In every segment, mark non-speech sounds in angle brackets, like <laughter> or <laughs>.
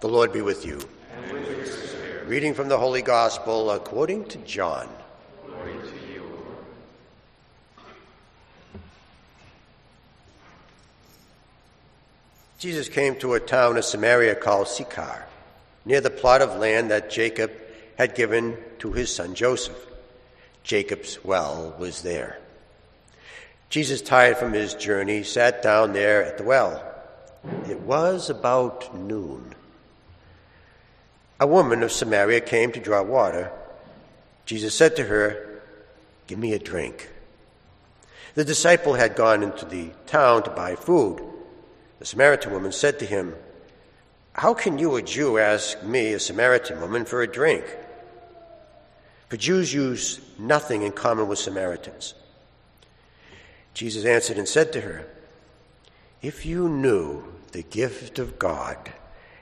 The Lord be with you. With Reading from the Holy Gospel according to John. To you. Jesus came to a town of Samaria called Sychar, near the plot of land that Jacob had given to his son Joseph. Jacob's well was there. Jesus, tired from his journey, sat down there at the well. It was about noon. A woman of Samaria came to draw water. Jesus said to her, Give me a drink. The disciple had gone into the town to buy food. The Samaritan woman said to him, How can you, a Jew, ask me, a Samaritan woman, for a drink? For Jews use nothing in common with Samaritans. Jesus answered and said to her, If you knew the gift of God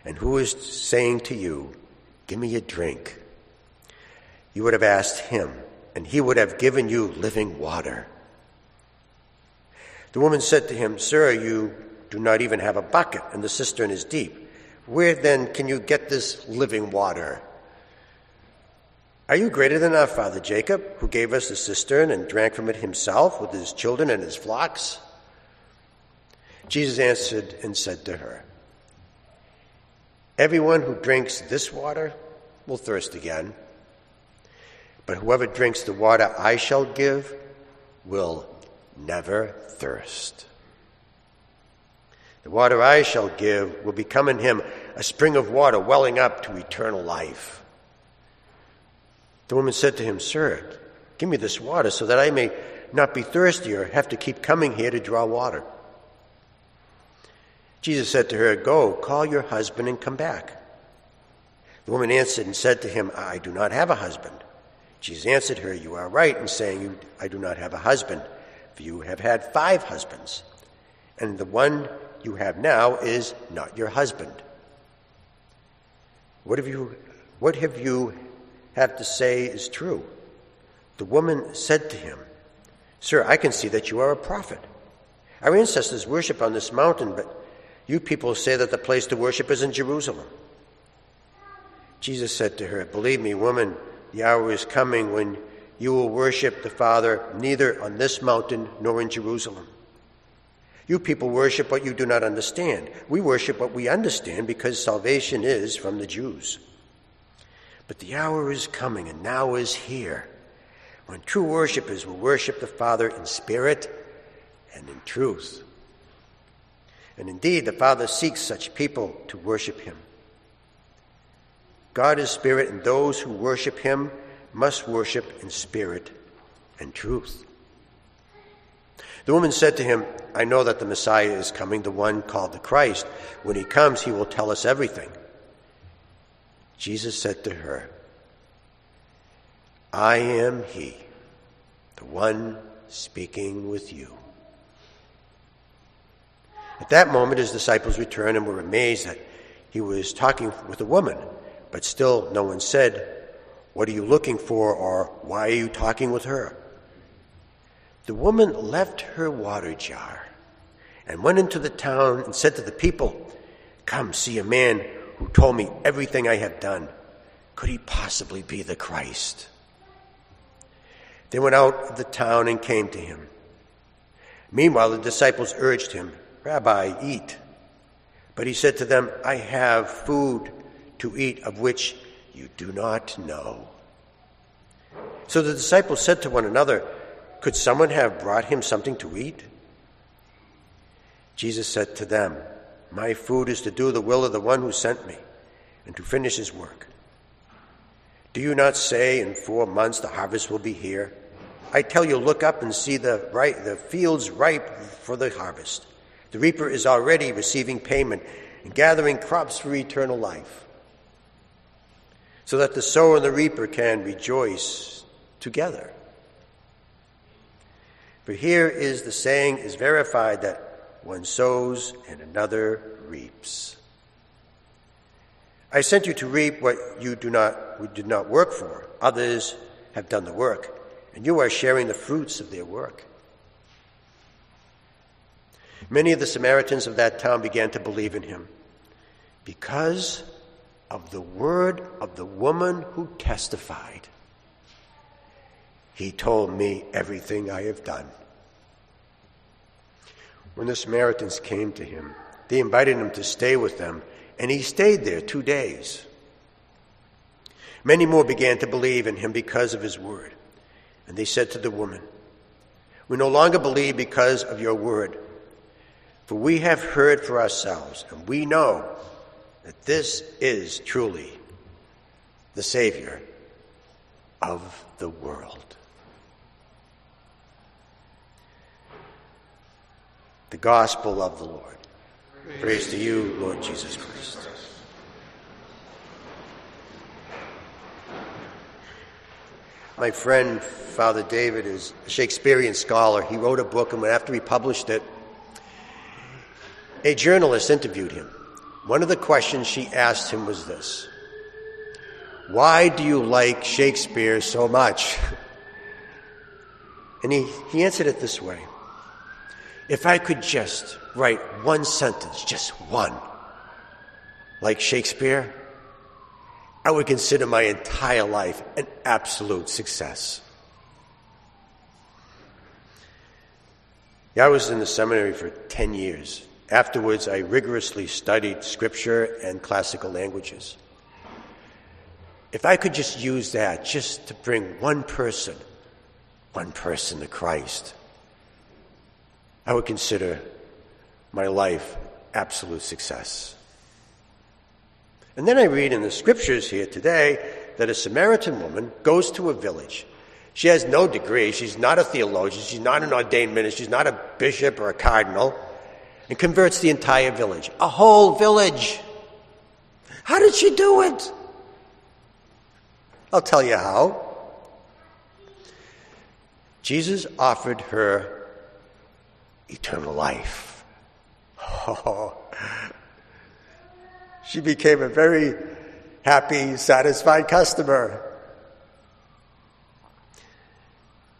and who is saying to you, Give me a drink, you would have asked him, and he would have given you living water. The woman said to him, Sir, you do not even have a bucket, and the cistern is deep. Where then can you get this living water? Are you greater than our father Jacob, who gave us the cistern and drank from it himself with his children and his flocks? Jesus answered and said to her, Everyone who drinks this water will thirst again, but whoever drinks the water I shall give will never thirst. The water I shall give will become in him a spring of water welling up to eternal life. The woman said to him, Sir, give me this water so that I may not be thirsty or have to keep coming here to draw water. Jesus said to her, Go, call your husband and come back. The woman answered and said to him, I do not have a husband. Jesus answered her, You are right in saying, I do not have a husband, for you have had five husbands, and the one you have now is not your husband. What have you, what have you have to say is true? The woman said to him, Sir, I can see that you are a prophet. Our ancestors worship on this mountain, but you people say that the place to worship is in Jerusalem. Jesus said to her, Believe me, woman, the hour is coming when you will worship the Father neither on this mountain nor in Jerusalem. You people worship what you do not understand. We worship what we understand because salvation is from the Jews. But the hour is coming and now is here when true worshippers will worship the Father in spirit and in truth. And indeed, the Father seeks such people to worship him. God is spirit, and those who worship him must worship in spirit and truth. The woman said to him, I know that the Messiah is coming, the one called the Christ. When he comes, he will tell us everything. Jesus said to her, I am he, the one speaking with you. At that moment, his disciples returned and were amazed that he was talking with a woman, but still no one said, What are you looking for? or Why are you talking with her? The woman left her water jar and went into the town and said to the people, Come see a man who told me everything I have done. Could he possibly be the Christ? They went out of the town and came to him. Meanwhile, the disciples urged him, Rabbi, eat. But he said to them, I have food to eat of which you do not know. So the disciples said to one another, Could someone have brought him something to eat? Jesus said to them, My food is to do the will of the one who sent me and to finish his work. Do you not say, In four months the harvest will be here? I tell you, look up and see the, right, the fields ripe for the harvest. The reaper is already receiving payment and gathering crops for eternal life, so that the sower and the reaper can rejoice together. For here is the saying is verified that one sows and another reaps. I sent you to reap what you do not, did not work for. Others have done the work, and you are sharing the fruits of their work. Many of the Samaritans of that town began to believe in him because of the word of the woman who testified. He told me everything I have done. When the Samaritans came to him, they invited him to stay with them, and he stayed there two days. Many more began to believe in him because of his word. And they said to the woman, We no longer believe because of your word, for we have heard for ourselves, and we know that this is truly the Savior of the world. The Gospel of the Lord. Praise, Praise to you, Lord Jesus Christ. My friend, Father David, is a Shakespearean scholar. He wrote a book, and after he published it, a journalist interviewed him. One of the questions she asked him was this Why do you like Shakespeare so much? <laughs> And he, he answered it this way if I could just write one sentence, just one, like Shakespeare, I would consider my entire life an absolute success. Yeah, I was in the seminary for 10 years. Afterwards, I rigorously studied scripture and classical languages. If I could just use that just to bring one person, one person to Christ, I would consider my life absolute success. And then I read in the scriptures here today that a Samaritan woman goes to a village. She has no degree. She's not a theologian. She's not an ordained minister. She's not a bishop or a cardinal. And converts the entire village. A whole village. How did she do it? I'll tell you how. Jesus offered her eternal life. Oh, <laughs> she became a very happy, satisfied customer.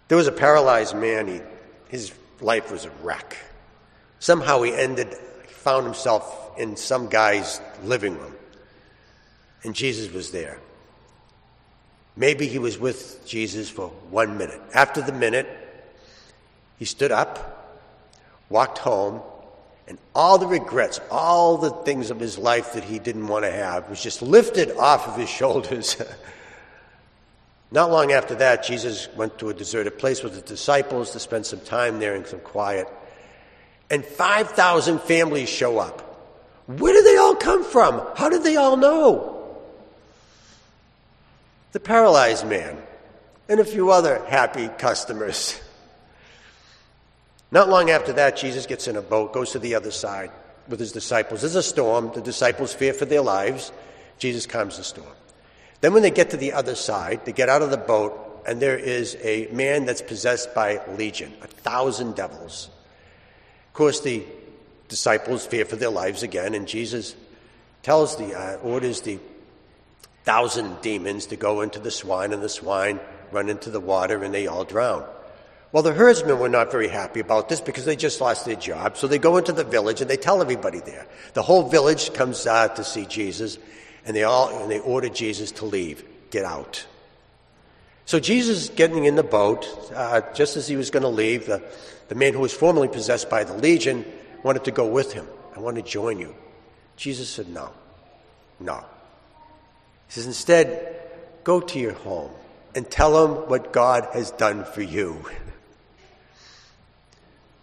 There was a paralyzed man. He, his life was a wreck. Somehow he ended, found himself in some guy's living room, and Jesus was there. Maybe he was with Jesus for one minute. After the minute, he stood up walked home, and all the regrets, all the things of his life that he didn't want to have, was just lifted off of his <laughs> shoulders. Not long after that, Jesus went to a deserted place with his disciples to spend some time there in some quiet. And 5,000 families show up. Where did they all come from? How did they all know? The paralyzed man and a few other happy customers. Not long after that, Jesus gets in a boat, goes to the other side with his disciples. There's a storm. The disciples fear for their lives. Jesus calms the storm. Then, when they get to the other side, they get out of the boat, and there is a man that's possessed by legion, a thousand devils. Of course, the disciples fear for their lives again, and Jesus tells the uh, orders the thousand demons to go into the swine, and the swine run into the water, and they all drown. Well, the herdsmen were not very happy about this because they just lost their job. So they go into the village and they tell everybody there. The whole village comes out to see Jesus, and they all and they order Jesus to leave, get out. So Jesus, getting in the boat, uh, just as he was going to leave, the, the man who was formerly possessed by the legion wanted to go with him. I want to join you. Jesus said, No, no. He says, Instead, go to your home and tell them what God has done for you.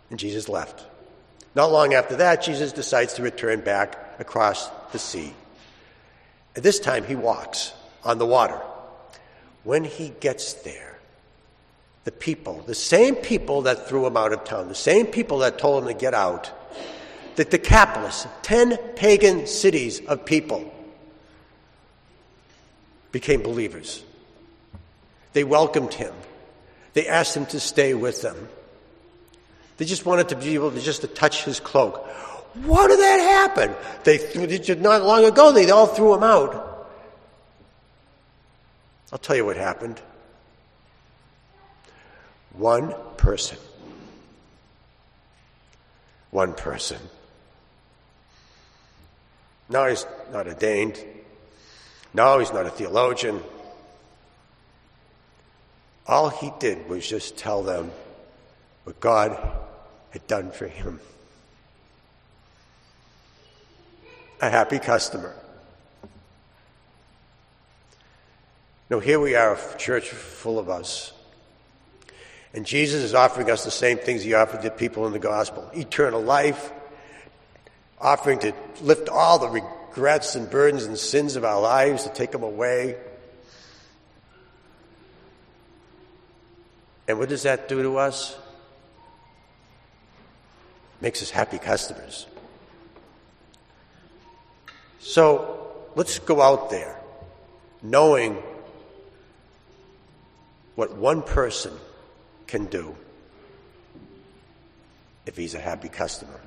And Jesus left. Not long after that, Jesus decides to return back across the sea. At this time, he walks on the water. When he gets there, the people, the same people that threw him out of town, the same people that told him to get out, the Decapolis, 10 pagan cities of people, became believers. They welcomed him. They asked him to stay with them. They just wanted to be able to just to touch his cloak. What did that happen? They threw, not long ago they all threw him out. I'll tell you what happened. One person. one person. No, he's not ordained. No, he's not a theologian. All he did was just tell them what God had done for him. A happy customer. No, here we are, a church full of us. And Jesus is offering us the same things he offered the people in the gospel eternal life, offering to lift all the regrets and burdens and sins of our lives, to take them away. And what does that do to us? Makes us happy customers. So let's go out there knowing what one person can do if he's a happy customer.